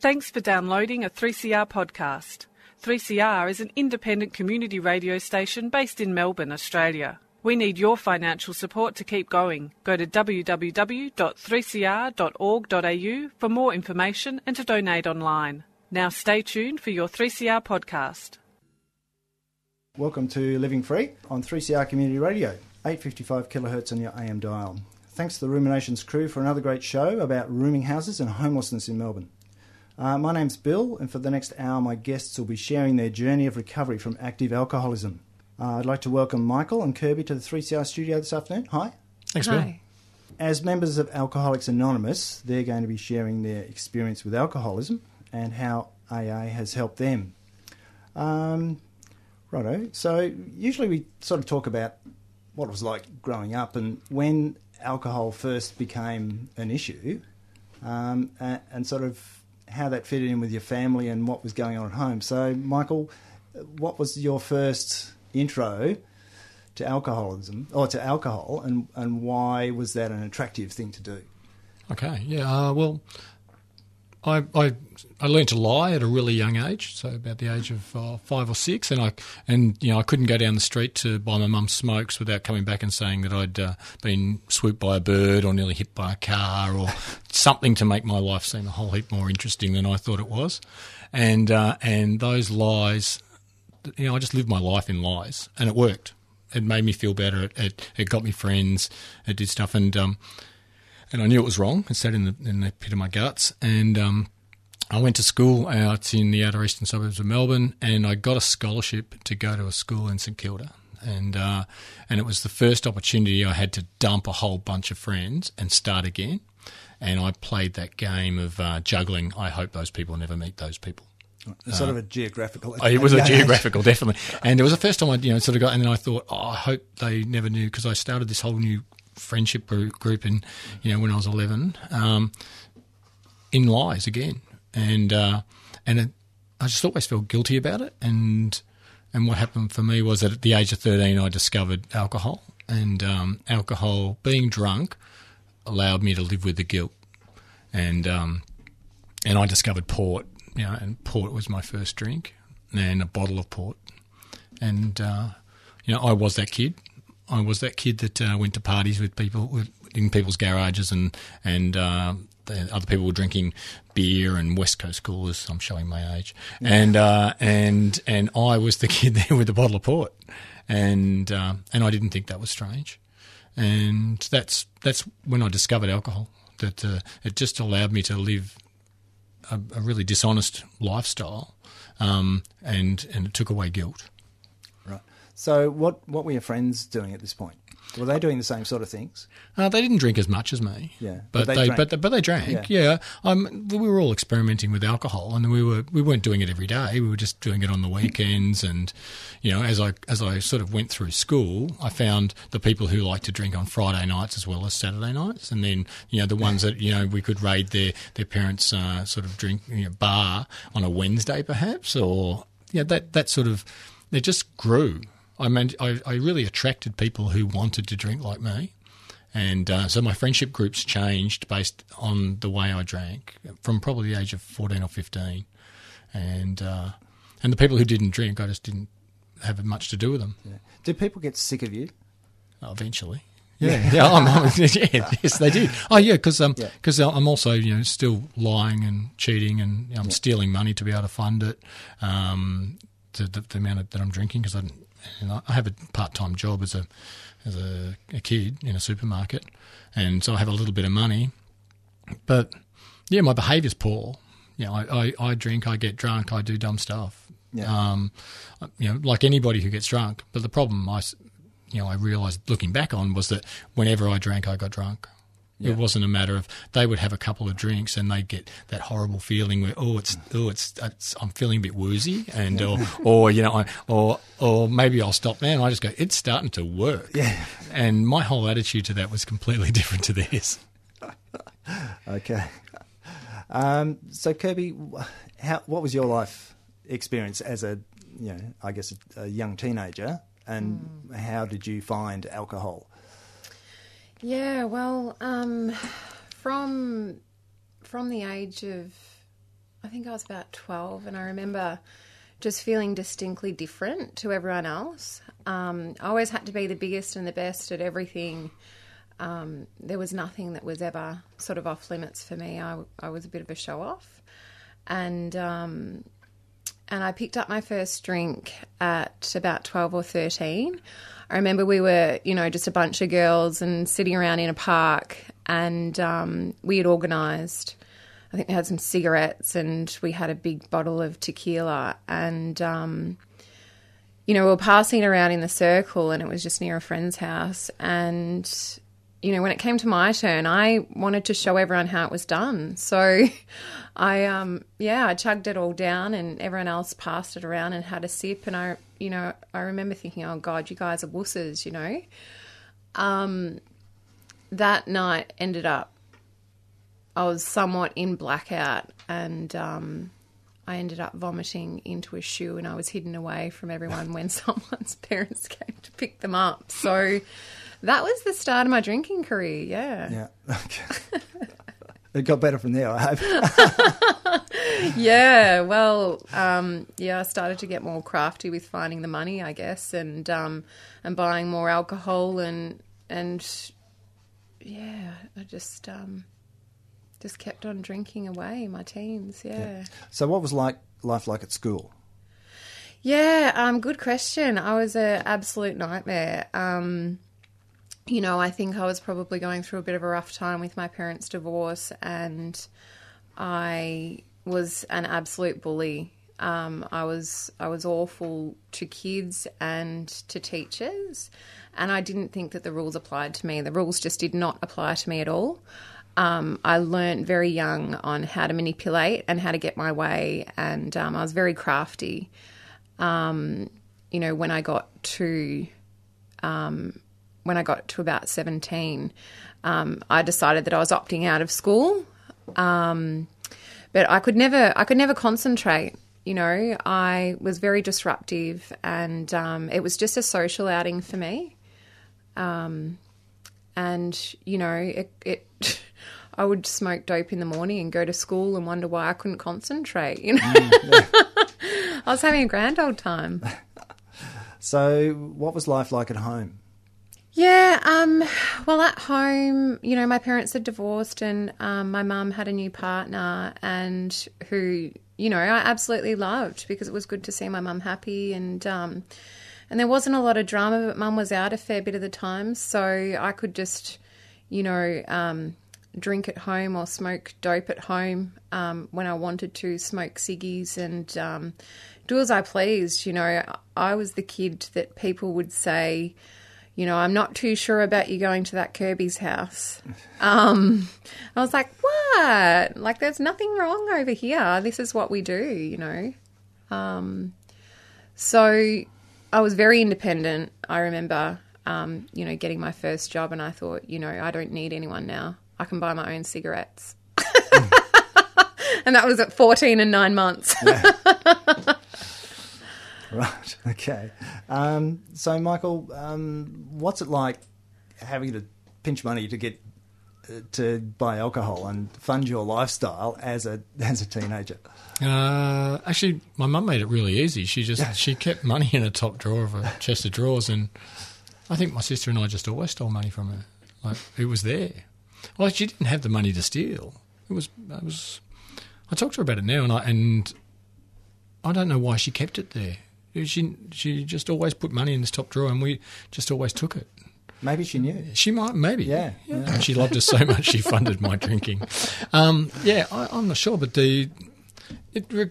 Thanks for downloading a 3CR podcast. 3CR is an independent community radio station based in Melbourne, Australia. We need your financial support to keep going. Go to www.3cr.org.au for more information and to donate online. Now stay tuned for your 3CR podcast. Welcome to Living Free on 3CR Community Radio, 855 kilohertz on your AM dial. Thanks to the Ruminations crew for another great show about rooming houses and homelessness in Melbourne. Uh, my name's Bill, and for the next hour, my guests will be sharing their journey of recovery from active alcoholism. Uh, I'd like to welcome Michael and Kirby to the 3CR studio this afternoon. Hi. Thanks, Bill. Hi. As members of Alcoholics Anonymous, they're going to be sharing their experience with alcoholism and how AA has helped them. Um, righto. So, usually we sort of talk about what it was like growing up and when alcohol first became an issue um, and, and sort of how that fitted in with your family and what was going on at home. So, Michael, what was your first intro to alcoholism or to alcohol, and and why was that an attractive thing to do? Okay, yeah. Uh, well, I, I I learned to lie at a really young age, so about the age of uh, five or six, and I and you know I couldn't go down the street to buy my mum's smokes without coming back and saying that I'd uh, been swooped by a bird or nearly hit by a car or something to make my life seem a whole heap more interesting than I thought it was, and uh, and those lies, you know, I just lived my life in lies, and it worked. It made me feel better. It it, it got me friends. It did stuff, and um, and I knew it was wrong. It sat in the in the pit of my guts, and um, I went to school out in the outer eastern suburbs of Melbourne, and I got a scholarship to go to a school in St Kilda, and uh, and it was the first opportunity I had to dump a whole bunch of friends and start again, and I played that game of uh, juggling. I hope those people never meet those people. Sort of a geographical. Oh, it was a geographical, definitely. And it was the first time I, you know, sort of got, and then I thought, oh, I hope they never knew because I started this whole new friendship group in, you know, when I was 11, um, in lies again. And, uh, and it, I just always felt guilty about it. And, and what happened for me was that at the age of 13, I discovered alcohol. And um, alcohol, being drunk, allowed me to live with the guilt. And, um, and I discovered port, you know, and port was my first drink, and a bottle of port. And, uh, you know, I was that kid I was that kid that uh, went to parties with people in people's garages, and and uh, other people were drinking beer and West Coast coolers. I'm showing my age, and uh, and and I was the kid there with a bottle of port, and uh, and I didn't think that was strange, and that's that's when I discovered alcohol. That uh, it just allowed me to live a, a really dishonest lifestyle, um, and and it took away guilt. Right. So, what what were your friends doing at this point? Were they doing the same sort of things? Uh, they didn't drink as much as me. Yeah, but, but they, they but but they drank. Yeah, yeah. Um, we were all experimenting with alcohol, and we were we weren't doing it every day. We were just doing it on the weekends, and you know, as I as I sort of went through school, I found the people who liked to drink on Friday nights as well as Saturday nights, and then you know the ones that you know we could raid their their parents' uh, sort of drink you know, bar on a Wednesday perhaps, or yeah, that that sort of it just grew I, mean, I, I really attracted people who wanted to drink like me. And uh, so my friendship groups changed based on the way I drank from probably the age of 14 or 15. And, uh, and the people who didn't drink, I just didn't have much to do with them. Yeah. Did people get sick of you? Oh, eventually. Yeah, yeah, I'm, yeah, yes, they did. Oh, yeah, because um, yeah. I'm also you know still lying and cheating and I'm yeah. stealing money to be able to fund it. Um, the, the, the amount that I'm drinking because I and I have a part time job as a as a, a, kid in a supermarket, and so I have a little bit of money. But yeah, my behaviour's poor. You know, I, I, I, drink, I get drunk, I do dumb stuff. Yeah. Um, you know, like anybody who gets drunk. But the problem I, you know, I realised looking back on was that whenever I drank, I got drunk. Yeah. It wasn't a matter of they would have a couple of drinks and they'd get that horrible feeling where oh it's oh it's, it's I'm feeling a bit woozy and or or you know I, or or maybe I'll stop now and I just go it's starting to work. Yeah. And my whole attitude to that was completely different to theirs. okay. Um, so Kirby, how what was your life experience as a you know I guess a, a young teenager and mm. how did you find alcohol? Yeah, well, um, from from the age of I think I was about 12, and I remember just feeling distinctly different to everyone else. Um, I always had to be the biggest and the best at everything. Um, there was nothing that was ever sort of off limits for me. I, I was a bit of a show off. And um, and I picked up my first drink at about 12 or 13. I remember we were, you know, just a bunch of girls and sitting around in a park, and um, we had organised. I think we had some cigarettes and we had a big bottle of tequila, and um, you know, we were passing around in the circle, and it was just near a friend's house, and you know, when it came to my turn, I wanted to show everyone how it was done. So I, um, yeah, I chugged it all down and everyone else passed it around and had a sip. And I, you know, I remember thinking, oh God, you guys are wusses, you know. Um, that night ended up, I was somewhat in blackout and, um, I ended up vomiting into a shoe and I was hidden away from everyone when someone's parents came to pick them up. So, that was the start of my drinking career. Yeah. Yeah. Okay. it got better from there, I hope. yeah. Well, um, yeah, I started to get more crafty with finding the money, I guess, and um, and buying more alcohol and and yeah, I just um, just kept on drinking away my teens. Yeah. yeah. So, what was like life like at school? Yeah, um, good question. I was an absolute nightmare. Um, you know, I think I was probably going through a bit of a rough time with my parents' divorce, and I was an absolute bully. Um, I was I was awful to kids and to teachers, and I didn't think that the rules applied to me. The rules just did not apply to me at all. Um, I learned very young on how to manipulate and how to get my way, and um, I was very crafty. Um, you know, when I got to um, when I got to about 17, um, I decided that I was opting out of school. Um, but I could never, I could never concentrate. You know, I was very disruptive, and um, it was just a social outing for me. Um, and you know, it, it I would smoke dope in the morning and go to school and wonder why I couldn't concentrate. You know, mm, yeah. I was having a grand old time. so, what was life like at home? Yeah, um, well, at home, you know, my parents had divorced and um, my mum had a new partner and who, you know, I absolutely loved because it was good to see my mum happy and, um, and there wasn't a lot of drama, but mum was out a fair bit of the time. So I could just, you know, um, drink at home or smoke dope at home um, when I wanted to, smoke ciggies and um, do as I pleased. You know, I was the kid that people would say, you know, I'm not too sure about you going to that Kirby's house. Um, I was like, what? Like, there's nothing wrong over here. This is what we do, you know. Um, so I was very independent. I remember, um, you know, getting my first job, and I thought, you know, I don't need anyone now. I can buy my own cigarettes. and that was at 14 and nine months. Right. Okay. Um, so, Michael, um, what's it like having to pinch money to get uh, to buy alcohol and fund your lifestyle as a as a teenager? Uh, actually, my mum made it really easy. She just she kept money in a top drawer of a chest of drawers, and I think my sister and I just always stole money from her. Like it was there. Well, she didn't have the money to steal. It was. It was. I talked to her about it now, and I and I don't know why she kept it there. She she just always put money in this top drawer, and we just always took it. Maybe she knew. She might, maybe. Yeah. yeah. yeah. She loved us so much, she funded my drinking. Um, yeah, I, am not sure, but the it re,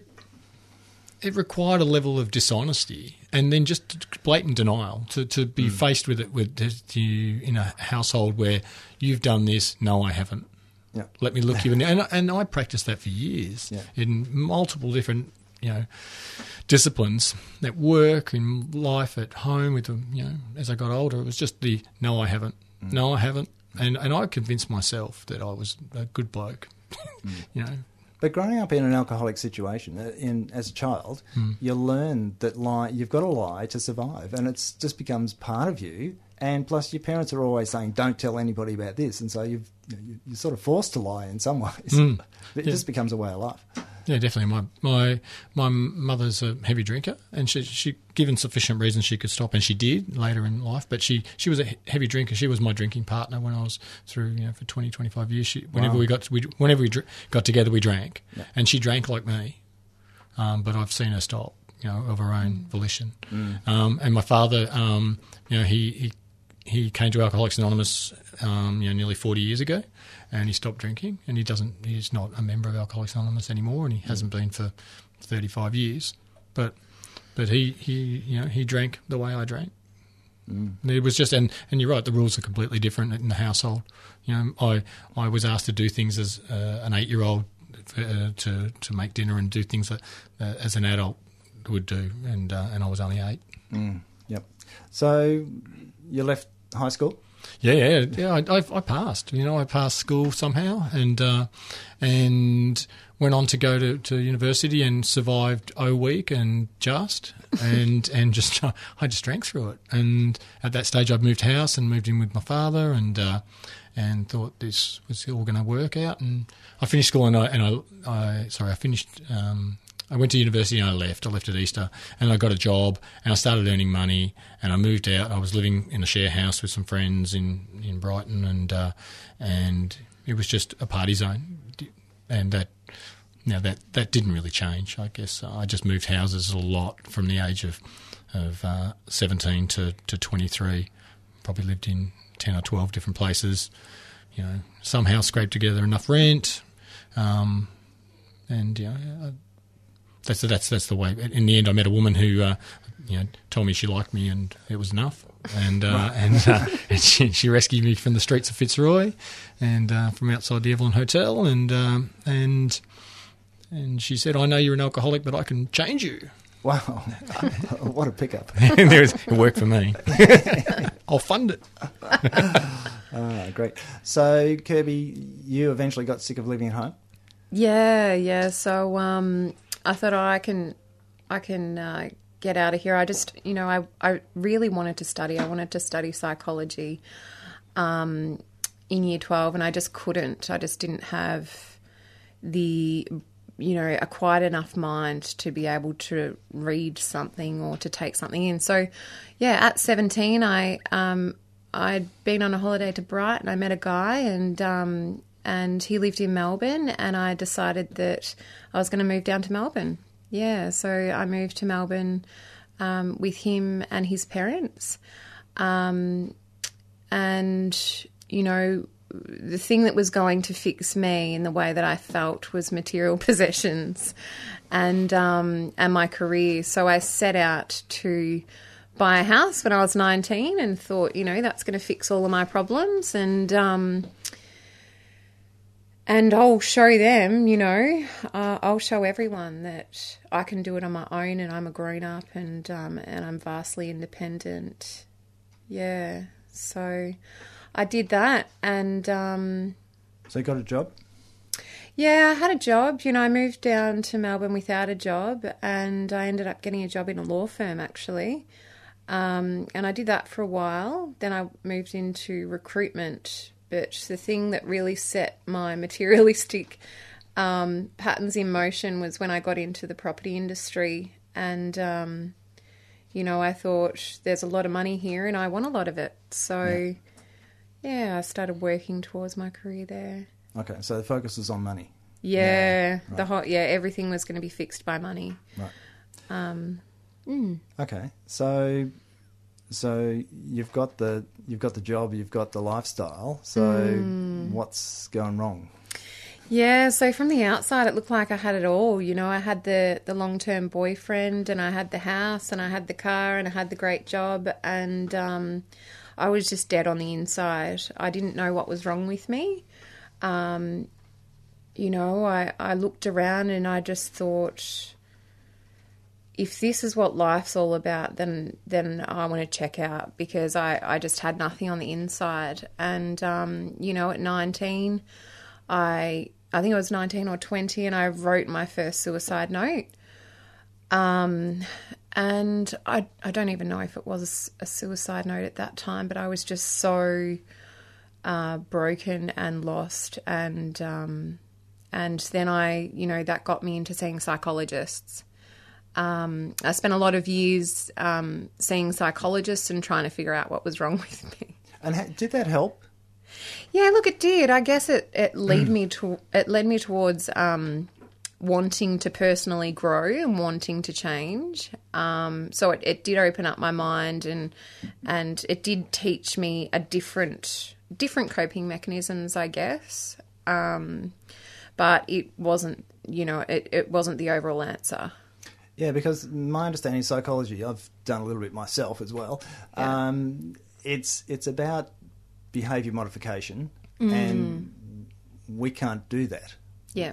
it required a level of dishonesty and then just blatant denial to, to be mm. faced with it with you in a household where you've done this, no, I haven't. Yeah. Let me look you in the, and and I practiced that for years yeah. in multiple different you know disciplines at work in life at home with them you know as I got older it was just the no I haven't mm. no I haven't and and I convinced myself that I was a good bloke mm. you know but growing up in an alcoholic situation, uh, in as a child, mm. you learn that lie you've got to lie to survive, and it just becomes part of you And plus, your parents are always saying, "Don't tell anybody about this," and so you've, you know, you're sort of forced to lie in some ways. Mm. it Yeah. just becomes a way of life. Yeah, definitely. My my my mother's a heavy drinker, and she she given sufficient reasons she could stop, and she did later in life. But she she was a heavy drinker. She was my drinking partner when I was through you know for 20, 25 years. She, whenever Wow. we got we whenever we dr- got together, we drank, and she drank like me. Um, but I've seen her stop, you know, of her own volition. Um, and my father, um, you know, he, he he came to Alcoholics Anonymous, um, you know, nearly forty years ago, and he stopped drinking. And he doesn't. He's not a member of Alcoholics Anonymous anymore, and he hasn't been for thirty-five years. But but he he you know he drank the way I drank. It was just and and you're right. The rules are completely different in the household. You know, I I was asked to do things as uh, an eight-year-old uh, to to make dinner and do things that uh, as an adult would do, and uh, and I was only eight. Yep. So you left high school. Yeah, yeah, yeah. I, I, I passed. You know, I passed school somehow, and uh, and went on to go to, to university and survived O week and just and and just I just drank through it. And at that stage, I'd moved house and moved in with my father, and uh, and thought this was all going to work out. And I finished school, and I and I, I sorry, I finished. Um, I went to university and I left. I left at Easter and I got a job and I started earning money and I moved out. I was living in a share house with some friends in, in Brighton and uh, and it was just a party zone. And that now that that didn't really change. I guess I just moved houses a lot from the age of of uh, 17 to, to 23. Probably lived in 10 or 12 different places. You know, somehow scraped together enough rent. Um, and you know, that's that's that's the way. In the end, I met a woman who, uh, you know, told me she liked me, and it was enough. And uh, and, uh, and she, she rescued me from the streets of Fitzroy, and uh, from outside the Evelyn Hotel, and um, and and she said, "I know you're an alcoholic, but I can change you." Wow, what a pickup! there was, it worked for me. I'll fund it. Ah, great. So Kirby, you eventually got sick of living at home. Yeah, yeah. So um, I thought, oh, I can, I can uh, get out of here. I just, you know, I, I really wanted to study. I wanted to study psychology um, in year twelve, and I just couldn't. I just didn't have the, you know, a quiet enough mind to be able to read something or to take something in. So, yeah, at seventeen, I um, I'd been on a holiday to Brighton. I met a guy and um, and he lived in Melbourne, and I decided that I was going to move down to Melbourne. Yeah, so I moved to Melbourne um, with him and his parents, um, and you know. The thing that was going to fix me in the way that I felt was material possessions, and um, and my career. So I set out to buy a house when I was 19 and thought, you know, that's going to fix all of my problems and um and I'll show them, you know, uh, I'll show everyone that I can do it on my own and I'm a grown up and um and I'm vastly independent. Yeah. So I did that and um So you got a job. yeah, I had a job. You know, I moved down to Melbourne without a job, and I ended up getting a job in a law firm actually. Um, and I did that for a while. Then I moved into recruitment. But the thing that really set my materialistic um, patterns in motion was when I got into the property industry. And, um, you know, I thought there's a lot of money here and I want a lot of it. So, yeah, I started working towards my career there. Okay, so the focus is on money. Yeah, the right. whole yeah, everything was going to be fixed by money. Right. Um, Okay, so so you've got the you've got the job, you've got the lifestyle. So what's going wrong? yeah, so from the outside, it looked like I had it all. You know, I had the the long term boyfriend, and I had the house, and I had the car, and I had the great job, and um, I was just dead on the inside. I didn't know what was wrong with me. Um, you know, I, I looked around and I just thought, if this is what life's all about, then then I want to check out because I, I just had nothing on the inside. And um, you know, at nineteen, I I think I was nineteen or twenty, and I wrote my first suicide note. Um, and I I don't even know if it was a suicide note at that time, but I was just so uh, broken and lost, and um, and then I you know that got me into seeing psychologists. Um, I spent a lot of years um, seeing psychologists and trying to figure out what was wrong with me. And ha- did that help? Yeah, look, it did. I guess it it led me to it led me towards um, wanting to personally grow and wanting to change. Um, so it, it did open up my mind and and it did teach me a different different coping mechanisms, I guess. Um, but it wasn't, you know, it, it wasn't the overall answer. Yeah, because my understanding of psychology, I've done a little bit myself as well. Yeah. Um, it's it's about behaviour modification, Mm. and we can't do that. Yeah.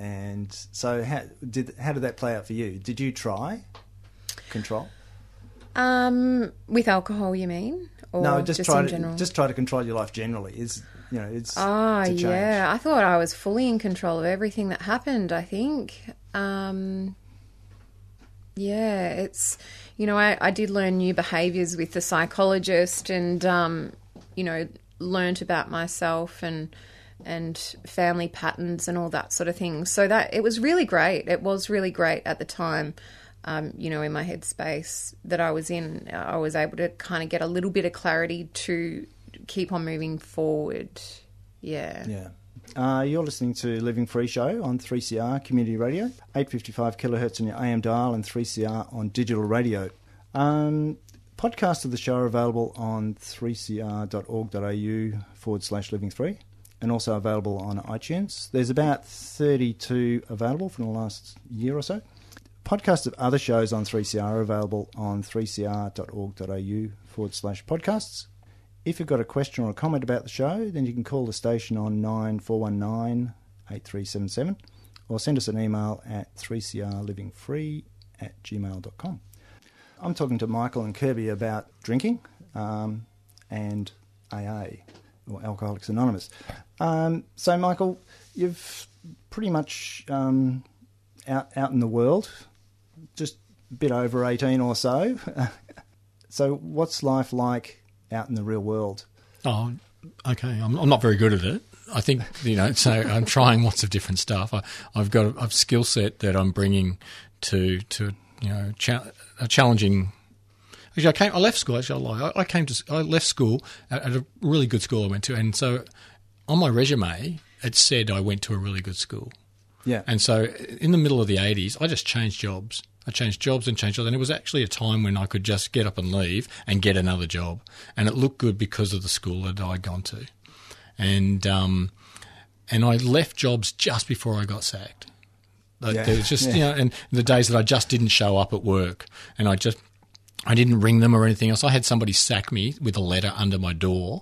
And so, how did how did that play out for you? Did you try control? Um, with alcohol, you mean? Or no, just, just try to general? just try to control your life generally. Is you know it's Ah, it's yeah. I thought I was fully in control of everything that happened. I think. Um, yeah, it's you know I, I did learn new behaviors with the psychologist, and um, you know learnt about myself and and family patterns and all that sort of thing. So that it was really great. It was really great at the time. Um, you know, in my headspace that I was in, I was able to kind of get a little bit of clarity to keep on moving forward. Yeah. Yeah. Uh, you're listening to Living Free Show on 3CR Community Radio, 855 kilohertz on your AM dial and 3CR on digital radio. Um, podcasts of the show are available on 3cr.org.au forward slash living free and also available on iTunes. There's about 32 available from the last year or so. Podcasts of other shows on 3CR are available on 3cr.org.au forward slash podcasts. If you've got a question or a comment about the show, then you can call the station on 9419 8377 or send us an email at 3crlivingfree at gmail.com. I'm talking to Michael and Kirby about drinking um, and AA, or Alcoholics Anonymous. Um, so, Michael, you've pretty much um, out, out in the world, just a bit over 18 or so. so, what's life like out in the real world? Oh, okay. I'm, I'm not very good at it. I think you know. So I'm trying lots of different stuff. I, I've got a, a skill set that I'm bringing to to you know cha- a challenging. Actually, I came. I left school. Actually, I lie. I, I came to. I left school at, at a really good school I went to, and so on my resume it said I went to a really good school. Yeah. And so in the middle of the 80s, I just changed jobs. I changed jobs and changed jobs. And it was actually a time when I could just get up and leave and get another job. And it looked good because of the school that I'd gone to. And, um, and I left jobs just before I got sacked. Like, Yeah. There was just, Yeah. you know, and the days that I just didn't show up at work and I just, I didn't ring them or anything else. I had somebody sack me with a letter under my door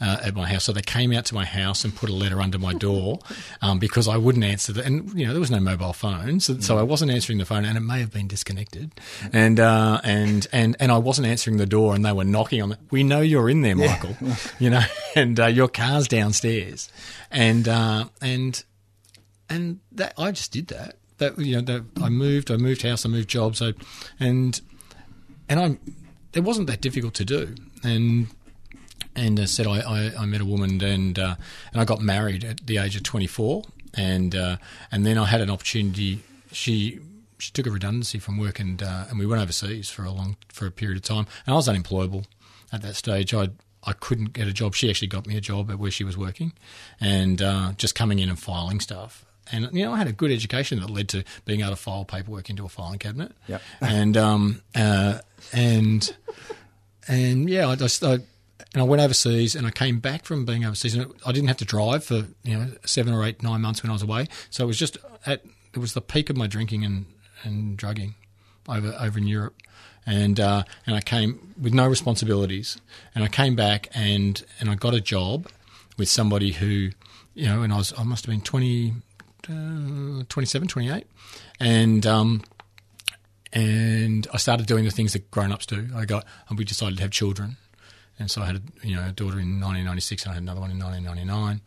uh, at my house. So they came out to my house and put a letter under my door um, because I wouldn't answer the And you know there was no mobile phones, so, so I wasn't answering the phone, and it may have been disconnected. And uh, and and and I wasn't answering the door, and they were knocking on. The, we know you're in there, Michael. you know, and uh, your car's downstairs, and uh, and and that I just did that. That you know, that I moved, I moved house, I moved jobs, I, and and I, it wasn't that difficult to do. And and uh, said I, I, I met a woman and uh, and I got married at the age of 24, and uh, and then I had an opportunity. She she took a redundancy from work and uh, and we went overseas for a long for a period of time, and I was unemployable at that stage. I I couldn't get a job. She actually got me a job at where she was working, and uh, just coming in and filing stuff. And you know, I had a good education that led to being able to file paperwork into a filing cabinet. Yep. And um uh, and and yeah, I just I, and I went overseas, and I came back from being overseas, and I didn't have to drive for you know seven or eight, nine months when I was away. So it was just at it was the peak of my drinking and and drugging over over in Europe, and uh, and I came with no responsibilities, and I came back and and I got a job with somebody who you know, and I was I must have been 20, uh, 27, 28, and um, and I started doing the things that grown ups do. I got, and we decided to have children, and so I had you know a daughter in 1996, and I had another one in 1999,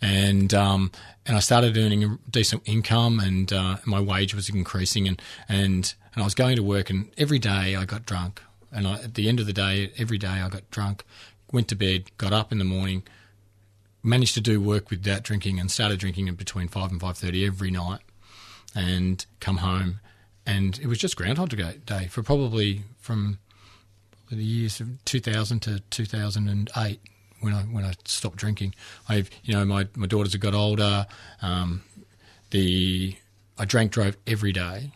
and um, and I started earning a decent income, and uh, my wage was increasing, and and and I was going to work, and every day I got drunk, and I, at the end of the day, every day I got drunk, went to bed, got up in the morning, managed to do work without drinking, and started drinking at between five and five thirty every night, and come home, and it was just Groundhog Day for probably from the years of 2000 to 2008 when I when I stopped drinking. I you know my my daughters have got older. Um, the I drank drove every day.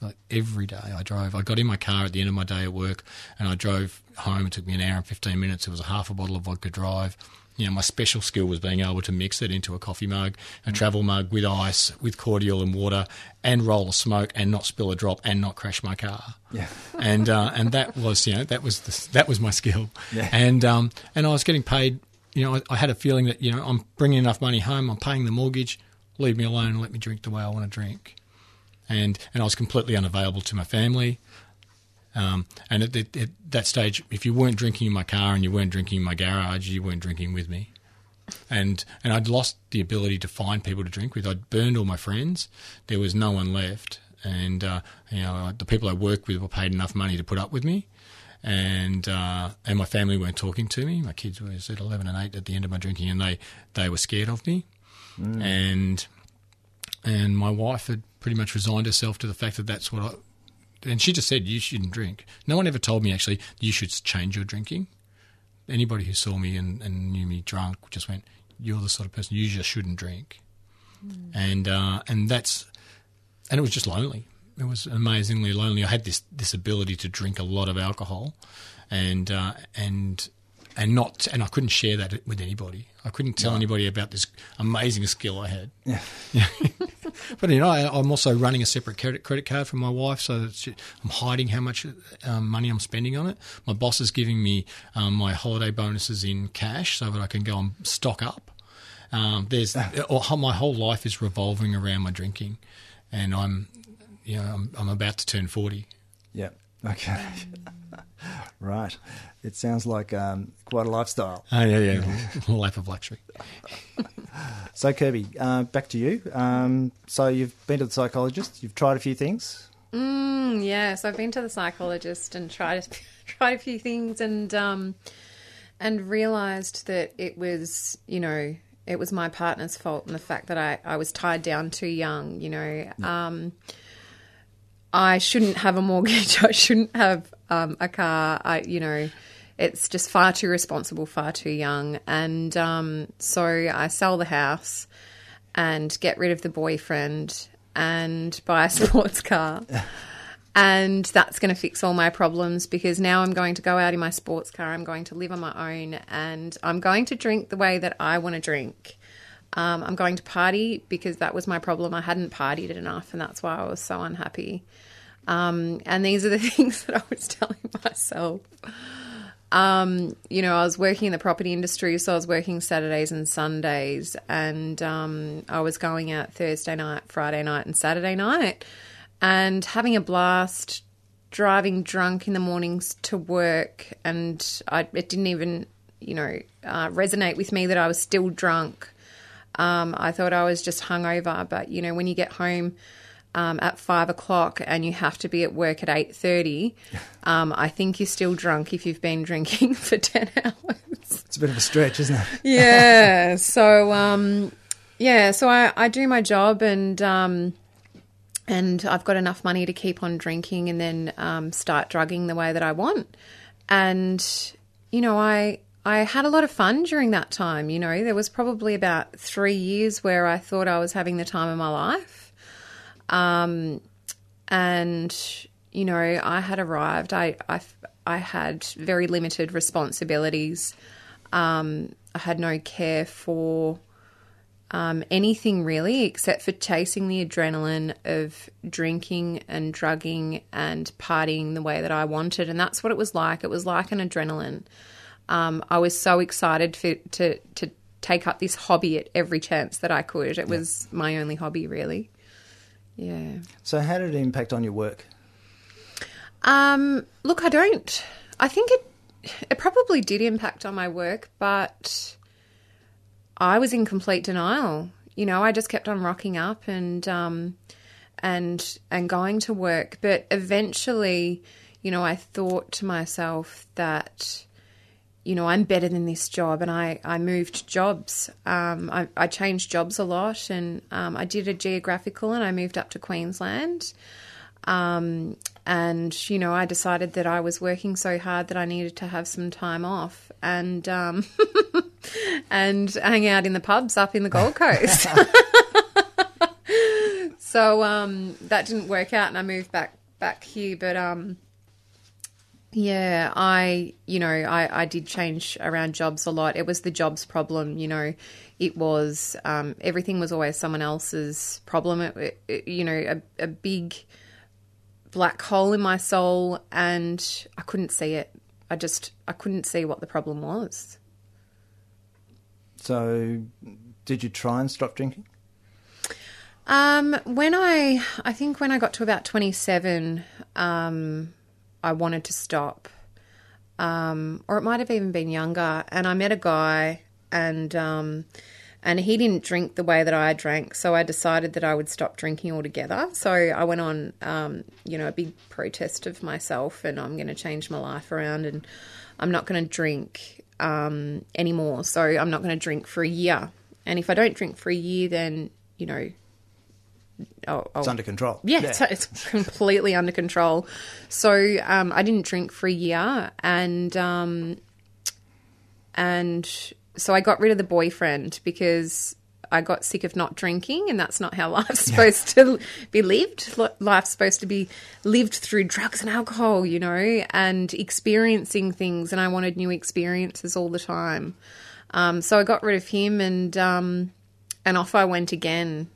Like every day, I drove. I got in my car at the end of my day at work, and I drove home. It took me an hour and fifteen minutes. It was a half a bottle of vodka drive you know, my special skill was being able to mix it into a coffee mug, a mm. travel mug with ice, with cordial and water, and roll a smoke, and not spill a drop, and not crash my car. Yeah, and uh, and that was you know that was the, that was my skill. Yeah. and um, and I was getting paid. You know, I, I had a feeling that you know I'm bringing enough money home. I'm paying the mortgage. Leave me alone and let me drink the way I want to drink. And and I was completely unavailable to my family. Um, and at, at, at, that stage, if you weren't drinking in my car and you weren't drinking in my garage, you weren't drinking with me. And and I'd lost the ability to find people to drink with. I'd burned all my friends. There was no one left, and uh, you know the people I worked with were paid enough money to put up with me, and uh, and my family weren't talking to me. My kids were at eleven and eight at the end of my drinking, and they they were scared of me, mm. and and my wife had pretty much resigned herself to the fact that that's what I and she just said you shouldn't drink. No one ever told me actually you should change your drinking. Anybody who saw me and, and knew me drunk just went, "You're the sort of person you just shouldn't drink," mm. and uh, and that's and it was just lonely. It was amazingly lonely. I had this this ability to drink a lot of alcohol, and uh, and and not and I couldn't share that with anybody. I couldn't tell no. anybody about this amazing skill I had. Yeah. but you know, I, am also running a separate credit credit card for my wife, so she, I'm hiding how much um, money I'm spending on it. My boss is giving me um, my holiday bonuses in cash so that I can go and stock up. Um, there's my whole life is revolving around my drinking, and I'm, you know, I'm, I'm about to turn forty. Yeah. Okay. right. It sounds like um, quite a lifestyle. Oh, yeah, yeah. a life of luxury. so, Kirby, uh, back to you. Um, so, you've been to the psychologist, you've tried a few things. Mm, yes, I've been to the psychologist and tried tried a few things and um, and realised that it was, you know, it was my partner's fault and the fact that I, I was tied down too young, you know. Yeah. Um, I shouldn't have a mortgage. I shouldn't have um, a car. I, you know, it's just far too responsible, far too young. And um, so I sell the house and get rid of the boyfriend and buy a sports car. and that's going to fix all my problems because now I'm going to go out in my sports car. I'm going to live on my own and I'm going to drink the way that I want to drink. Um, I'm going to party because that was my problem. I hadn't partied enough, and that's why I was so unhappy. Um, and these are the things that I was telling myself. Um, you know, I was working in the property industry, so I was working Saturdays and Sundays, and um, I was going out Thursday night, Friday night, and Saturday night, and having a blast, driving drunk in the mornings to work, and I, it didn't even, you know, uh, resonate with me that I was still drunk. Um, I thought I was just hungover, but you know, when you get home um, at five o'clock and you have to be at work at eight thirty, um, I think you're still drunk if you've been drinking for ten hours. It's a bit of a stretch, isn't it? yeah. So um, yeah, so I, I do my job and um, and I've got enough money to keep on drinking and then um, start drugging the way that I want. And you know, I I had a lot of fun during that time. You know, there was probably about three years where I thought I was having the time of my life. Um, and, you know, I had arrived. I, I, I had very limited responsibilities. Um, I had no care for um, anything really except for chasing the adrenaline of drinking and drugging and partying the way that I wanted. And that's what it was like. It was like an adrenaline. Um, I was so excited for, to to take up this hobby at every chance that I could. It yeah. was my only hobby, really. Yeah. So, how did it impact on your work? Um, look, I don't. I think it. it probably did impact on my work, but I was in complete denial. You know, I just kept on rocking up and um, and and going to work. But eventually, you know, I thought to myself that you know, I'm better than this job. And I, I moved jobs. Um, I, I changed jobs a lot and um, I did a geographical and I moved up to Queensland. Um, and, you know, I decided that I was working so hard that I needed to have some time off and, um, and hang out in the pubs up in the Gold Coast. so um, that didn't work out and I moved back, back here. But, um, yeah, I, you know, I, I did change around jobs a lot. It was the jobs problem, you know. It was, um, everything was always someone else's problem. It, it, you know, a, a big black hole in my soul, and I couldn't see it. I just, I couldn't see what the problem was. So, did you try and stop drinking? Um, when I, I think when I got to about 27, um, I wanted to stop. Um, or it might have even been younger. And I met a guy, and um, and he didn't drink the way that I drank, so I decided that I would stop drinking altogether. So I went on, um, you know, a big protest of myself, and I'm going to change my life around, and I'm not going to drink um, anymore. So I'm not going to drink for a year. And if I don't drink for a year, then you know Oh, oh. It's under control. Yeah, yeah. It's, it's, completely under control. So um, I didn't drink for a year, and um, and so I got rid of the boyfriend because I got sick of not drinking, and that's not how life's supposed to be lived. Life's supposed to be lived through drugs and alcohol, you know, and experiencing things. And I wanted new experiences all the time. Um, so I got rid of him, and um, and off I went again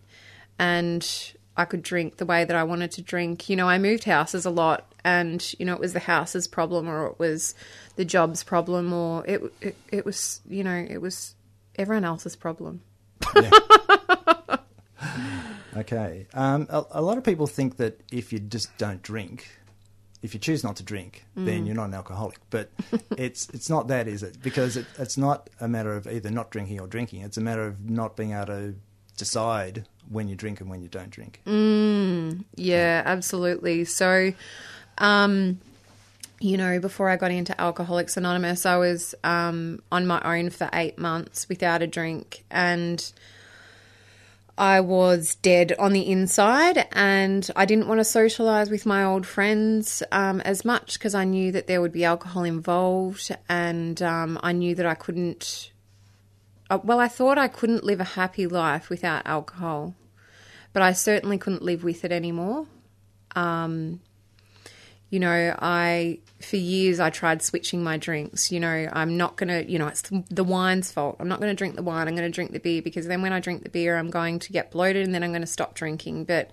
and I could drink the way that I wanted to drink. You know, I moved houses a lot, and you know, it was the house's problem, or it was the job's problem, or it it, it was you know, it was everyone else's problem. Yeah. okay. Um, a, a, lot of people think that if you just don't drink, if you choose not to drink, mm. then you're not an alcoholic. But it's it's not that, is it? Because it, it's not a matter of either not drinking or drinking. It's a matter of not being able to decide when you drink and when you don't drink. Mm, yeah, absolutely. So, um, you know, before I got into Alcoholics Anonymous, I was um, on my own for eight months without a drink, and I was dead on the inside, and I didn't want to socialize with my old friends um, as much because I knew that there would be alcohol involved, and um, I knew that I couldn't well, I thought I couldn't live a happy life without alcohol, but I certainly couldn't live with it anymore. Um, you know, I for years I tried switching my drinks. You know, I'm not gonna, you know, it's the wine's fault. I'm not gonna drink the wine. I'm gonna drink the beer because then when I drink the beer, I'm going to get bloated and then I'm gonna stop drinking. But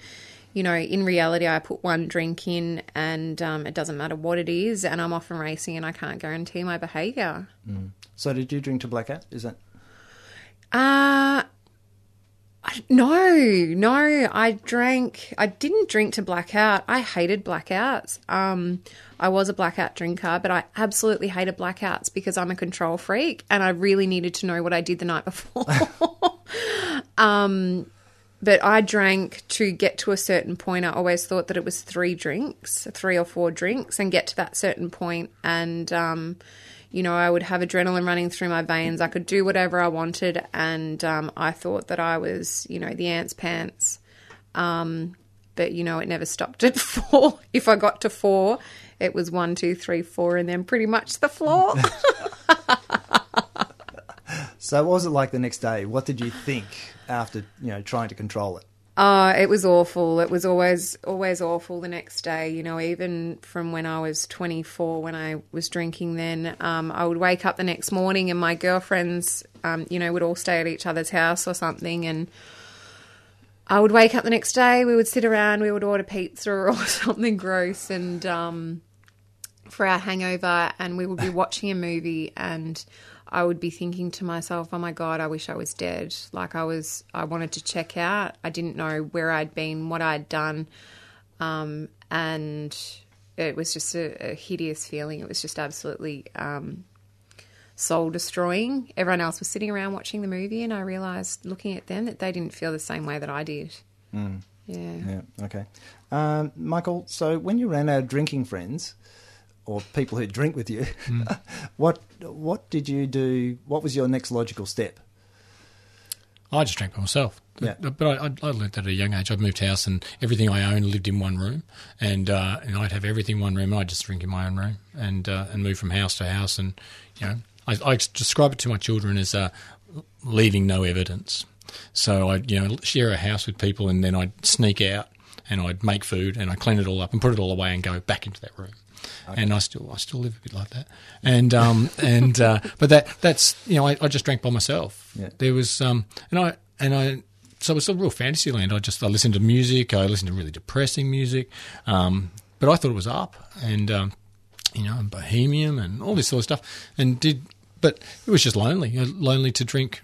you know, in reality, I put one drink in and um, it doesn't matter what it is, and I'm off and racing, and I can't guarantee my behaviour. Mm. So, did you drink to blackout? Is that uh, no, no. I drank. I didn't drink to blackout. I hated blackouts. Um, I was a blackout drinker, but I absolutely hated blackouts because I'm a control freak and I really needed to know what I did the night before. um, but I drank to get to a certain point. I always thought that it was three drinks, three or four drinks, and get to that certain point and um, you know, I would have adrenaline running through my veins. I could do whatever I wanted, and um, I thought that I was, you know, the ant's pants. Um, but you know, it never stopped at four. if I got to four, it was one, two, three, four, and then pretty much the floor. so, what was it like the next day? What did you think after you know trying to control it? Uh, it was awful. It was always always awful the next day. You know, even from when I was 24, when I was drinking, then um, I would wake up the next morning and my girlfriends, um, you know, would all stay at each other's house or something, and I would wake up the next day. We would sit around, we would order pizza or something gross, and um, for our hangover, and we would be watching a movie and. I would be thinking to myself, "Oh my god, I wish I was dead." Like I was, I wanted to check out. I didn't know where I'd been, what I'd done, um, and it was just a, a hideous feeling. It was just absolutely um, soul destroying. Everyone else was sitting around watching the movie, and I realised looking at them that they didn't feel the same way that I did. Mm. Yeah. Yeah. Okay. Um, Michael, so when you ran out of drinking friends or people who drink with you, what what did you do? What was your next logical step? I just drank by myself. Yeah. But I, I, I learned that at a young age. I'd moved house and everything I owned lived in one room, and uh, and I'd have everything in one room. and I'd just drink in my own room and uh, and move from house to house. And you know, I, I describe it to my children as uh, leaving no evidence. So I'd you know share a house with people, and then I'd sneak out and I'd make food and I'd clean it all up and put it all away and go back into that room. And I still, I still live a bit like that. And um, and uh, but that that's you know, I, I just drank by myself. Yeah. There was um, and I and I so it was a real fantasy land. I just I listened to music. I listened to really depressing music, um, but I thought it was up and um, you know, and bohemian and all this sort of stuff. And did but it was just lonely, you know, lonely to drink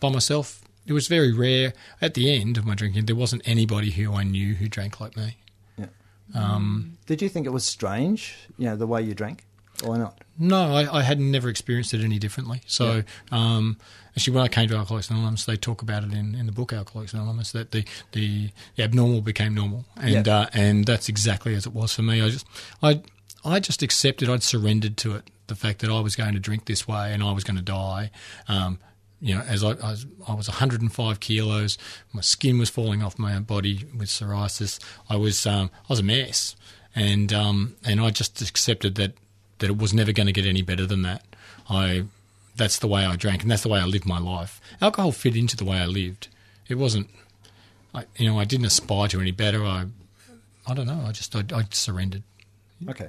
by myself. It was very rare. At the end of my drinking, there wasn't anybody who I knew who drank like me. Yeah. Um, Did you think it was strange, you know, the way you drank, or not? No, I, I had never experienced it any differently. So, um, actually, when I came to Alcoholics Anonymous, they talk about it in, in the book Alcoholics Anonymous that the, the, the abnormal became normal, and Yeah. uh, and that's exactly as it was for me. I just I I just accepted, I'd surrendered to it, the fact that I was going to drink this way and I was going to die. Um, you know, as I, I, was, I was 105 kilos, my skin was falling off my body with psoriasis. I was um, I was a mess, and um, and I just accepted that that it was never going to get any better than that. I that's the way I drank, and that's the way I lived my life. Alcohol fit into the way I lived. It wasn't, I, you know, I didn't aspire to any better. I, I don't know. I just I, I surrendered. Okay.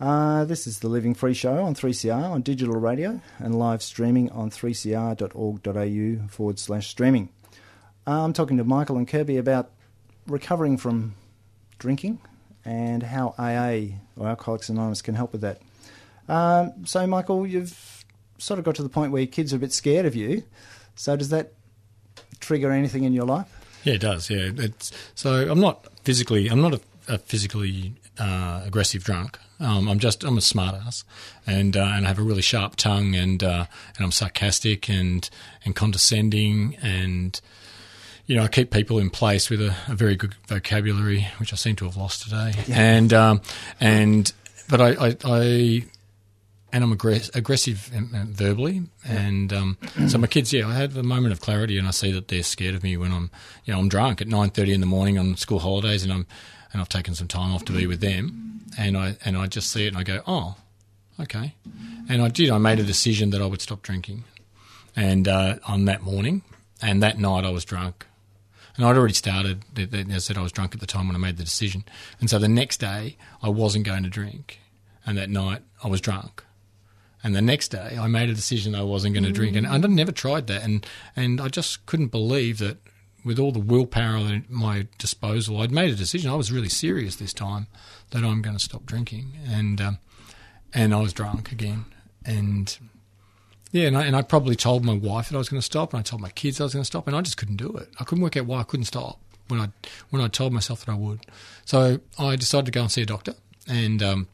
Uh, this is the Living Free Show on 3CR on digital radio and live streaming on 3cr.org.au forward slash streaming. Uh, I'm talking to Michael and Kirby about recovering from drinking and how AA or Alcoholics Anonymous can help with that. Um, so, Michael, you've sort of got to the point where kids are a bit scared of you. So, does that trigger anything in your life? Yeah, it does. Yeah, it's so I'm not physically. I'm not a, a physically uh, aggressive drunk. Um, I'm just I'm a smartass, and uh, and I have a really sharp tongue, and uh, and I'm sarcastic and and condescending, and you know I keep people in place with a, a very good vocabulary, which I seem to have lost today, and um, and but I I. I and I'm aggress- aggressive verbally, and um, so my kids, yeah, I have a moment of clarity, and I see that they're scared of me when I'm, you know, I'm drunk at nine thirty in the morning on school holidays, and I'm, and I've taken some time off to be with them, and I and I just see it, and I go, oh, okay, and I did. I made a decision that I would stop drinking, and uh, on that morning, and that night I was drunk, and I'd already started. I said I was drunk at the time when I made the decision, and so the next day I wasn't going to drink, and that night I was drunk. And the next day, I made a decision I wasn't going to drink, and I'd never tried that, and and I just couldn't believe that with all the willpower at my disposal, I'd made a decision. I was really serious this time that I'm going to stop drinking, and um, and I was drunk again, and yeah, and I, and I probably told my wife that I was going to stop, and I told my kids I was going to stop, and I just couldn't do it. I couldn't work out why I couldn't stop when I when I told myself that I would. So I decided to go and see a doctor, and um,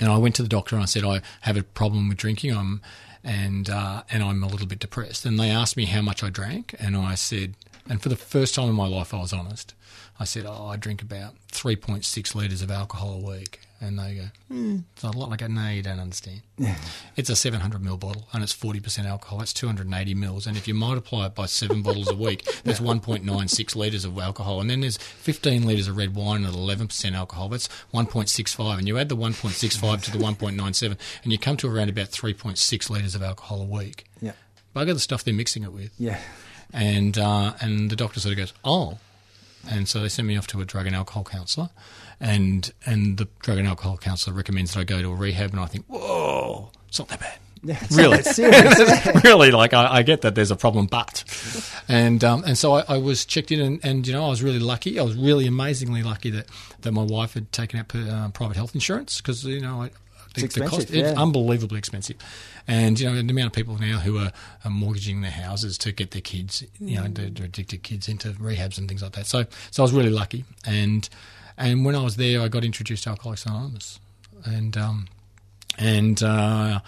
and I went to the doctor and I said I have a problem with drinking. I'm and uh, and I'm a little bit depressed. And they asked me how much I drank, and I said, and for the first time in my life, I was honest. I said, oh, I drink about 3.6 litres of alcohol a week. And they go, hmm, it's a lot. like go, no, you don't understand. it's a 700 ml bottle and it's 40% alcohol. That's 280 mils. And if you multiply it by seven bottles a week, that's 1.96 litres of alcohol. And then there's 15 litres of red wine at 11% alcohol. That's 1.65. And you add the 1.65 to the 1.97 and you come to around about 3.6 litres of alcohol a week. Yeah. Bugger the stuff they're mixing it with. Yeah. And uh, and the doctor sort of goes, oh. And so they sent me off to a drug and alcohol counsellor, and and the drug and alcohol counsellor recommends that I go to a rehab, and I think, whoa, it's not that bad. Yeah, Really? not really, like I, I get that there's a problem, but and um, and so I, I was checked in, and, and you know I was really lucky. I was really amazingly lucky that, that my wife had taken out uh, private health insurance because you know I, the, It's the cost expensive, it's yeah. unbelievably expensive, and you know the amount of people now who are, are mortgaging their houses to get their kids, you know, addicted kids into rehabs and things like that. So so I was really lucky, and And when I was there, I got introduced to Alcoholics Anonymous, and um, and uh,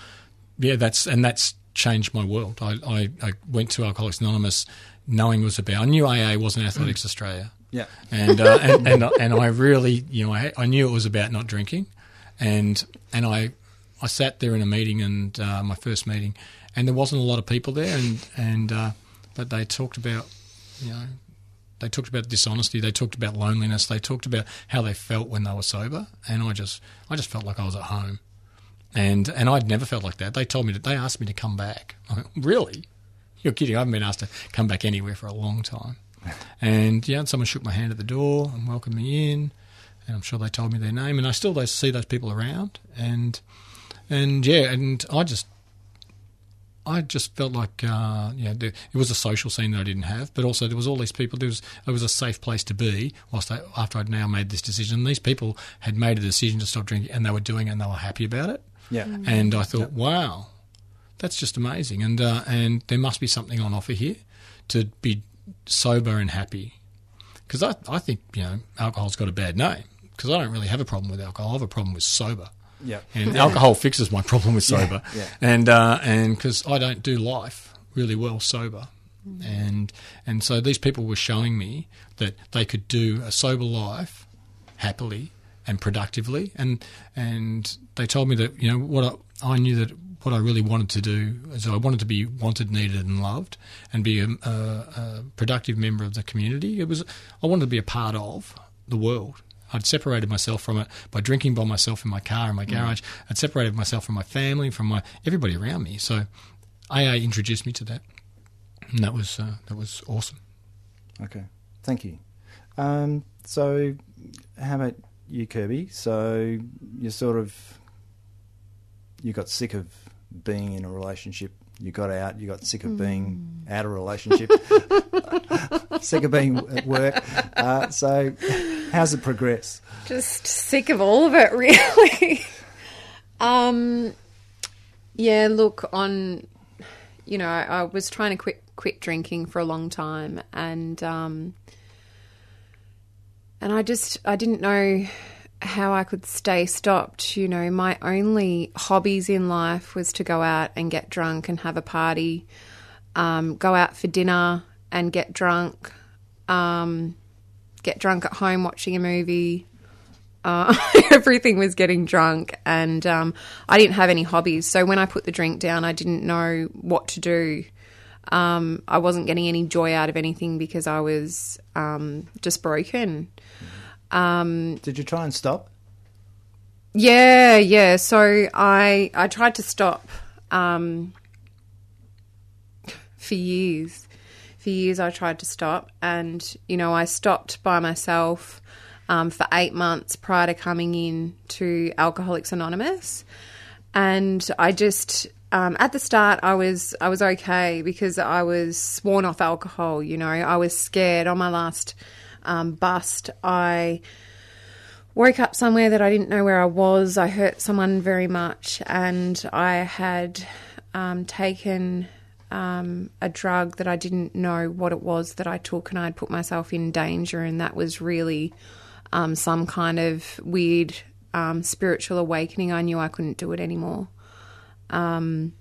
yeah, that's and that's changed my world. I, I, I went to Alcoholics Anonymous knowing it was about. I knew AA wasn't Athletics Australia. Yeah. and uh, and, and and I really, you know, I, I knew it was about not drinking, and and I I sat there in a meeting and uh, my first meeting, and there wasn't a lot of people there, and and uh, but they talked about, you know, they talked about dishonesty, they talked about loneliness, they talked about how they felt when they were sober, and I just I just felt like I was at home, and and I'd never felt like that. They told me that they asked me to come back. I went, really? You're kidding? I haven't been asked to come back anywhere for a long time. And yeah, and someone shook my hand at the door and welcomed me in, and I'm sure they told me their name, and I still see those people around, and and yeah, and I just I just felt like uh, yeah, there, it was a social scene that I didn't have, but also there was all these people. There was it was a safe place to be. Whilst I, after I'd now made this decision, and these people had made a decision to stop drinking, and they were doing it, and they were happy about it. Yeah. And I thought, wow, that's just amazing. And uh, and there must be something on offer here to be sober and happy. Because I, I think, you know, alcohol's got a bad name. Because I don't really have a problem with alcohol. I have a problem with sober. Yeah. And alcohol fixes my problem with sober. yeah. And uh, and because I don't do life really well sober. And and so these people were showing me that they could do a sober life happily and productively and and they told me that you know what I, I knew that what I really wanted to do is I wanted to be wanted, needed, and loved, and be a, a, a productive member of the community. It was I wanted to be a part of the world. I'd separated myself from it by drinking by myself in my car in my garage. I'd separated myself from my family, from my everybody around me. So AA introduced me to that, and that was uh, that was awesome. Okay. Thank you. Um, so, how about you, Kirby? So, you sort of you got sick of being in a relationship. You got out. You got sick of being out of a relationship. sick of being at work. Uh, so, how's it progress? Just sick of all of it, really. um, yeah, look, on, you know, I, was trying to quit quit drinking for a long time, and um, and I just I didn't know how I could stay stopped. You know, my only hobbies in life was to go out and get drunk and have a party, um, go out for dinner and get drunk, um, get drunk at home watching a movie. Uh, everything was getting drunk, and um, I didn't have any hobbies. So when I put the drink down, I didn't know what to do. Um, I wasn't getting any joy out of anything because I was um, just broken. Did you try and stop? Yeah, yeah. So I I tried to stop um, for years. For years, I tried to stop, and you know, I stopped by myself um, for eight months prior to coming in to Alcoholics Anonymous, and I just um, at the start I was I was okay because I was sworn off alcohol. You know, I was scared. On my last um, bust, I woke up somewhere that I didn't know where I was. I hurt someone very much, and I had um, taken um, a drug that I didn't know what it was that I took, and I'd put myself in danger, and that was really um, some kind of weird um, spiritual awakening. I knew I couldn't do it anymore. Um,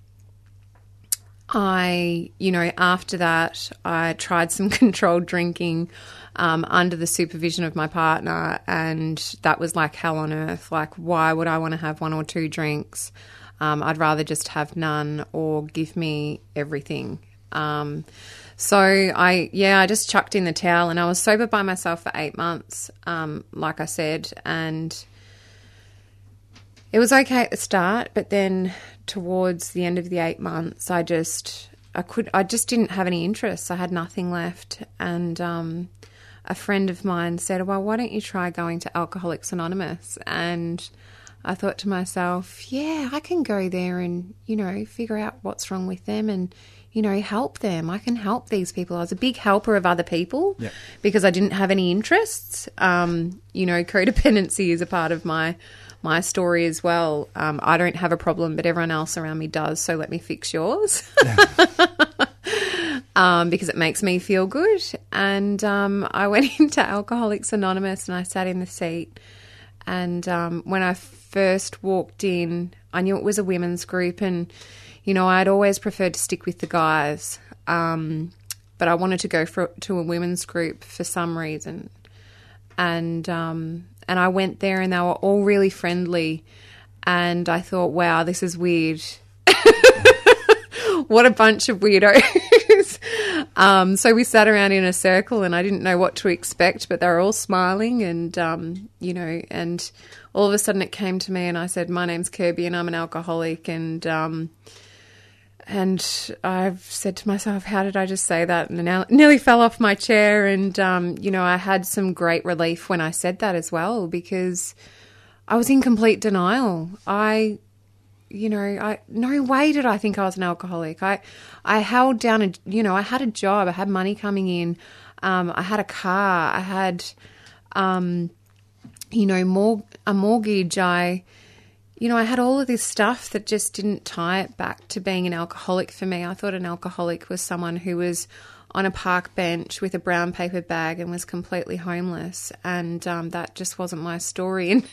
I, you know, after that, I tried some controlled drinking um, under the supervision of my partner, and that was like hell on earth. Like, why would I want to have one or two drinks? Um, I'd rather just have none or give me everything. Um, so I, yeah, I just chucked in the towel, and I was sober by myself for eight months, um, like I said, and it was okay at the start, but then towards the end of the eight months, I just I could I just didn't have any interest. I had nothing left, and um, a friend of mine said, "Well, why don't you try going to Alcoholics Anonymous?" And I thought to myself, "Yeah, I can go there and you know figure out what's wrong with them and." You know, help them. I can help these people. I was a big helper of other people Yeah. because I didn't have any interests. Um, you know, codependency is a part of my my story as well. Um, I don't have a problem, but everyone else around me does. So let me fix yours. um, because it makes me feel good. And um, I went into Alcoholics Anonymous and I sat in the seat. And um, when I first walked in, I knew it was a women's group, and you know I'd always preferred to stick with the guys, um, but I wanted to go for, to a women's group for some reason, and um, and I went there, and they were all really friendly, and I thought, wow, this is weird. what a bunch of weirdos. Um, so we sat around in a circle and I didn't know what to expect, but they were all smiling and, um, you know, and all of a sudden it came to me and I said, My name's Kirby and I'm an alcoholic. And, um, and I've said to myself, how did I just say that? And I nearly fell off my chair. And, um, you know, I had some great relief when I said that as well because I was in complete denial. I you know, I no way did I think I was an alcoholic. I I held down a you know, I had a job, I had money coming in, um, I had a car, I had um, you know, more a mortgage, I you know, I had all of this stuff that just didn't tie it back to being an alcoholic for me. I thought an alcoholic was someone who was on a park bench with a brown paper bag and was completely homeless. And um, that just wasn't my story. And,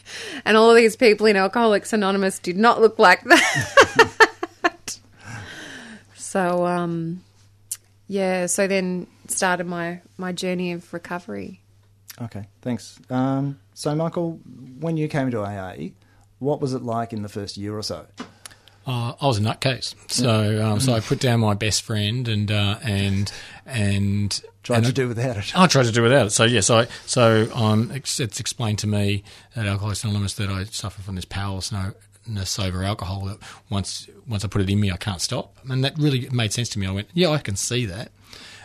and all of these people in Alcoholics Anonymous did not look like that. so, um, yeah, so then started my, my journey of recovery. Okay, thanks. Um, so, Michael, when you came to AA, what was it like in the first year or so? Uh, I was a nutcase, so um, so I put down my best friend and uh, and and tried and to do without it. I tried to do without it. So yes, I so um, it's, it's explained to me at Alcoholics Anonymous that I suffer from this powerlessness over alcohol. That once once I put it in me, I can't stop, and that really made sense to me. I went, yeah, I can see that.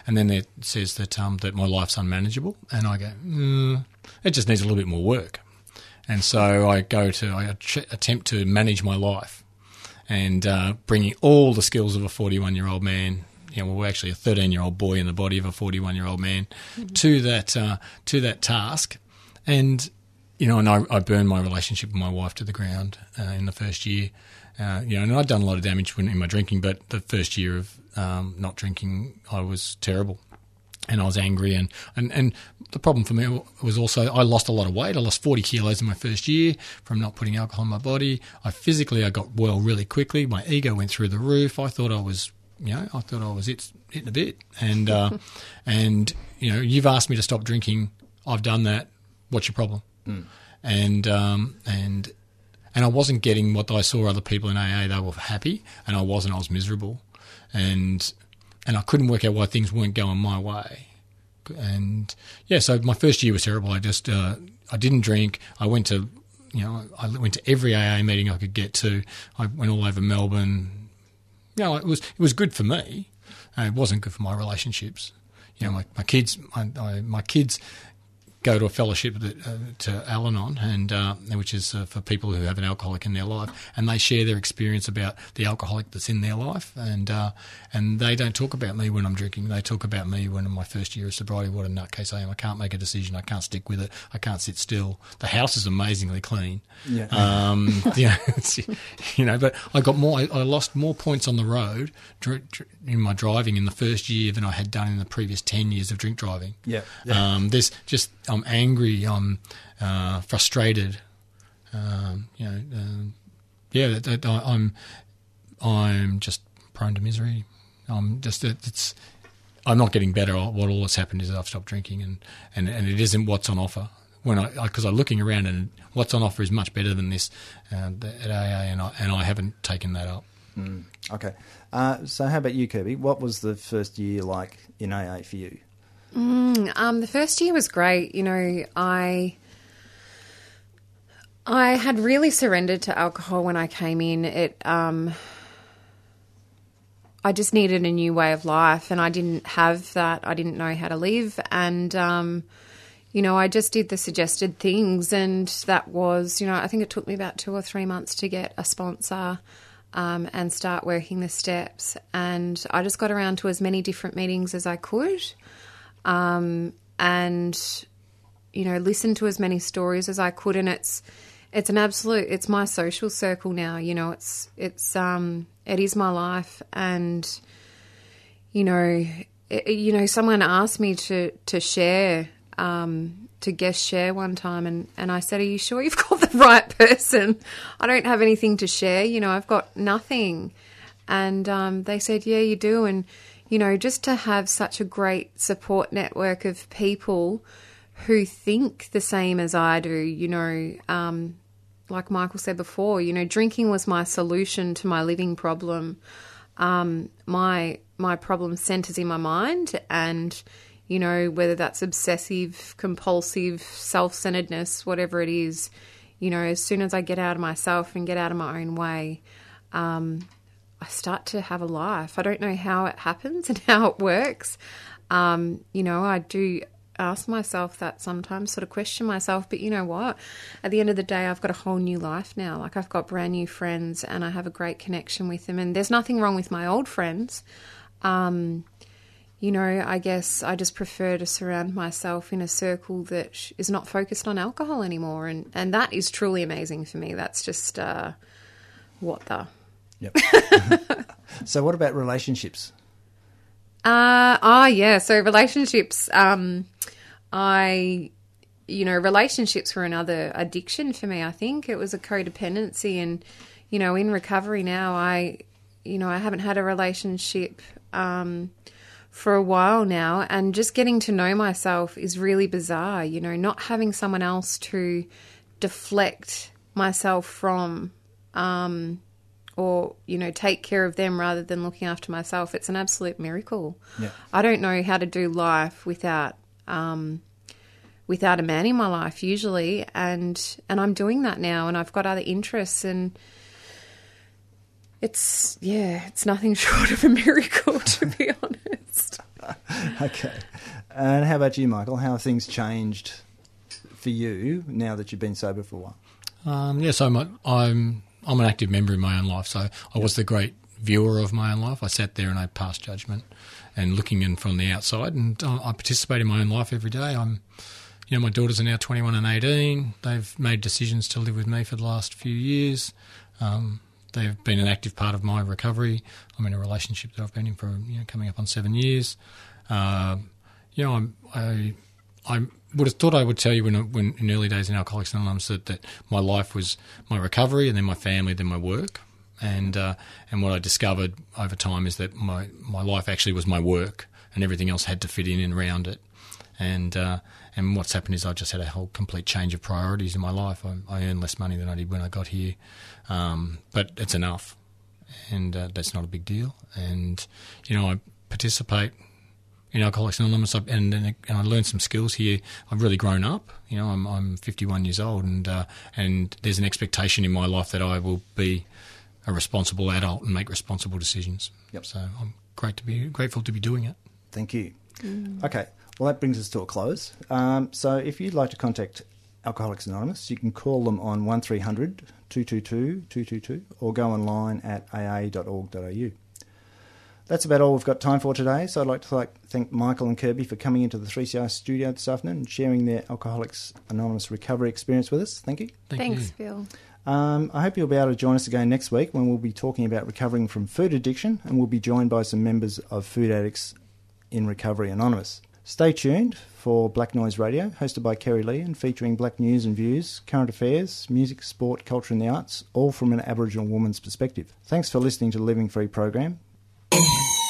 And then it says that um, that my life's unmanageable, and I go, mm, it just needs a little bit more work. And so I go to I attempt to manage my life and uh, bringing all the skills of a 41 year old man. You know, well, we're actually a 13 year old boy in the body of a 41 year old man mm-hmm. to that uh, to that task, and you know, and I, I, burned my relationship with my wife to the ground uh, in the first year. Uh, you know, and I'd done a lot of damage in my drinking, but the first year of um, not drinking, I was terrible and I was angry. And, and, and the problem for me was also I lost a lot of weight. I lost 40 kilos in my first year from not putting alcohol in my body. I physically, I got well really quickly. My ego went through the roof. I thought I was, you know, I thought I was it, hitting a bit. And, uh, and, you know, you've asked me to stop drinking. I've done that. What's your problem? Mm. And, um, and, and I wasn't getting what I saw other people in AA. They were happy, and I wasn't. I was miserable, and and I couldn't work out why things weren't going my way. And yeah, so my first year was terrible. I just uh, I didn't drink. I went to you know I went to every AA meeting I could get to. I went all over Melbourne. You know, it was it was good for me. Uh, it wasn't good for my relationships. You know, my, my kids, my, I, my kids go to a fellowship that, uh, to Al-Anon, and uh, which is uh, for people who have an alcoholic in their life, and they share their experience about the alcoholic that's in their life, and uh, and they don't talk about me when I'm drinking. They talk about me when in my first year of sobriety. What a nutcase I am! I can't make a decision. I can't stick with it. I can't sit still. The house is amazingly clean. Yeah. Um, you, know, you know, but I got more. I, I lost more points on the road dr- dr- in my driving in the first year than I had done in the previous ten years of drink driving. Yeah. yeah. Um, there's just I'm angry, I'm uh, frustrated. Um, you know, uh, yeah, I'm I'm just prone to misery. I'm just it's I'm not getting better. What all that's happened is I've stopped drinking, and, and, and it isn't what's on offer. When I because I'm looking around and what's on offer is much better than this uh, at AA, and I and I haven't taken that up. Mm, okay, uh, so how about you, Kirby? What was the first year like in AA for you? Mm, um, the first year was great. You know, I I had really surrendered to alcohol when I came in. It um, I just needed a new way of life, and I didn't have that. I didn't know how to live, and um, you know, I just did the suggested things, and that was, you know, I think it took me about two or three months to get a sponsor. Um, and start working the steps. And I just got around to as many different meetings as I could um, and you know listen to as many stories as I could. And it's it's an absolute it's my social circle now. You know, it's it's um it is my life, and you know it, you know, someone asked me to to share um, to guest share one time, and and I said, "Are you sure you've got the right person? I don't have anything to share. You know, I've got nothing." And um, they said, "Yeah, you do." And you know, just to have such a great support network of people who think the same as I do, you know, um, like Michael said before, you know, drinking was my solution to my living problem. Um, my my problem centers in my mind, and you know, whether that's obsessive, compulsive, self centeredness, whatever it is, you know, as soon as I get out of myself and get out of my own way, um, I start to have a life. I don't know how it happens and how it works. Um, you know, I do ask myself that sometimes, sort of question myself. But you know what? At the end of the day, I've got a whole new life now. Like I've got brand new friends, and I have a great connection with them. And there's nothing wrong with my old friends. Um, you know, I guess I just prefer to surround myself in a circle that is not focused on alcohol anymore, and and that is truly amazing for me. That's just uh, what the. Yep. so, what about relationships? Uh, oh, yeah. So relationships, um, I, you know, relationships were another addiction for me. I think it was a codependency. And, you know, in recovery now, I, you know, I haven't had a relationship, um, for a while now. And just getting to know myself is really bizarre. You know, not having someone else to deflect myself from, um, or you know take care of them rather than looking after myself it's an absolute miracle Yeah. i don't know how to do life without um, without a man in my life usually and and i'm doing that now and i've got other interests and it's yeah it's nothing short of a miracle to be honest Okay. And how about you, Michael? How have things changed for you now that you've been sober for a while? Um, yes, I'm, a, I'm I'm an active member in my own life. So I was the great viewer of my own life. I sat there and I passed judgment and looking in from the outside, and I participate in my own life every day. I'm, you know, my daughters are now 21 and 18. They've made decisions to live with me for the last few years. Um, they've been an active part of my recovery. I'm in a relationship that I've been in for you know coming up on seven years. Uh, you know, I'm, I I would have thought I would tell you when, when in early days in Alcoholics Anonymous that, that my life was my recovery and then my family, then my work. And uh, and what I discovered over time is that my, my life actually was my work, and everything else had to fit in and around it. And uh, and what's happened is I just had a whole complete change of priorities in my life. I, I earn less money than I did when I got here, um, but it's enough, and uh, that's not a big deal. And you know I participate in Alcoholics Anonymous, and, and, and I learned some skills here. I've really grown up. You know, I'm, I'm 51 years old, and uh, and there's an expectation in my life that I will be a responsible adult and make responsible decisions. Yep. So I'm great to be grateful to be doing it. Thank you. Okay, well, that brings us to a close. Um, so, if you'd like to contact Alcoholics Anonymous, you can call them on 1300 222 222 or go online at aa.org.au. That's about all we've got time for today. So I'd like to like, thank Michael and Kirby for coming into the 3CR studio this afternoon and sharing their Alcoholics Anonymous recovery experience with us. Thank you. Thank thanks you. phil Um, I hope you'll be able to join us again next week when we'll be talking about recovering from food addiction and we'll be joined by some members of Food Addicts in Recovery Anonymous. Stay tuned for Black Noise Radio, hosted by Kerry Lee and featuring black news and views, current affairs, music, sport, culture, and the arts, all from an Aboriginal woman's perspective. Thanks for listening to the Living Free program. Oh.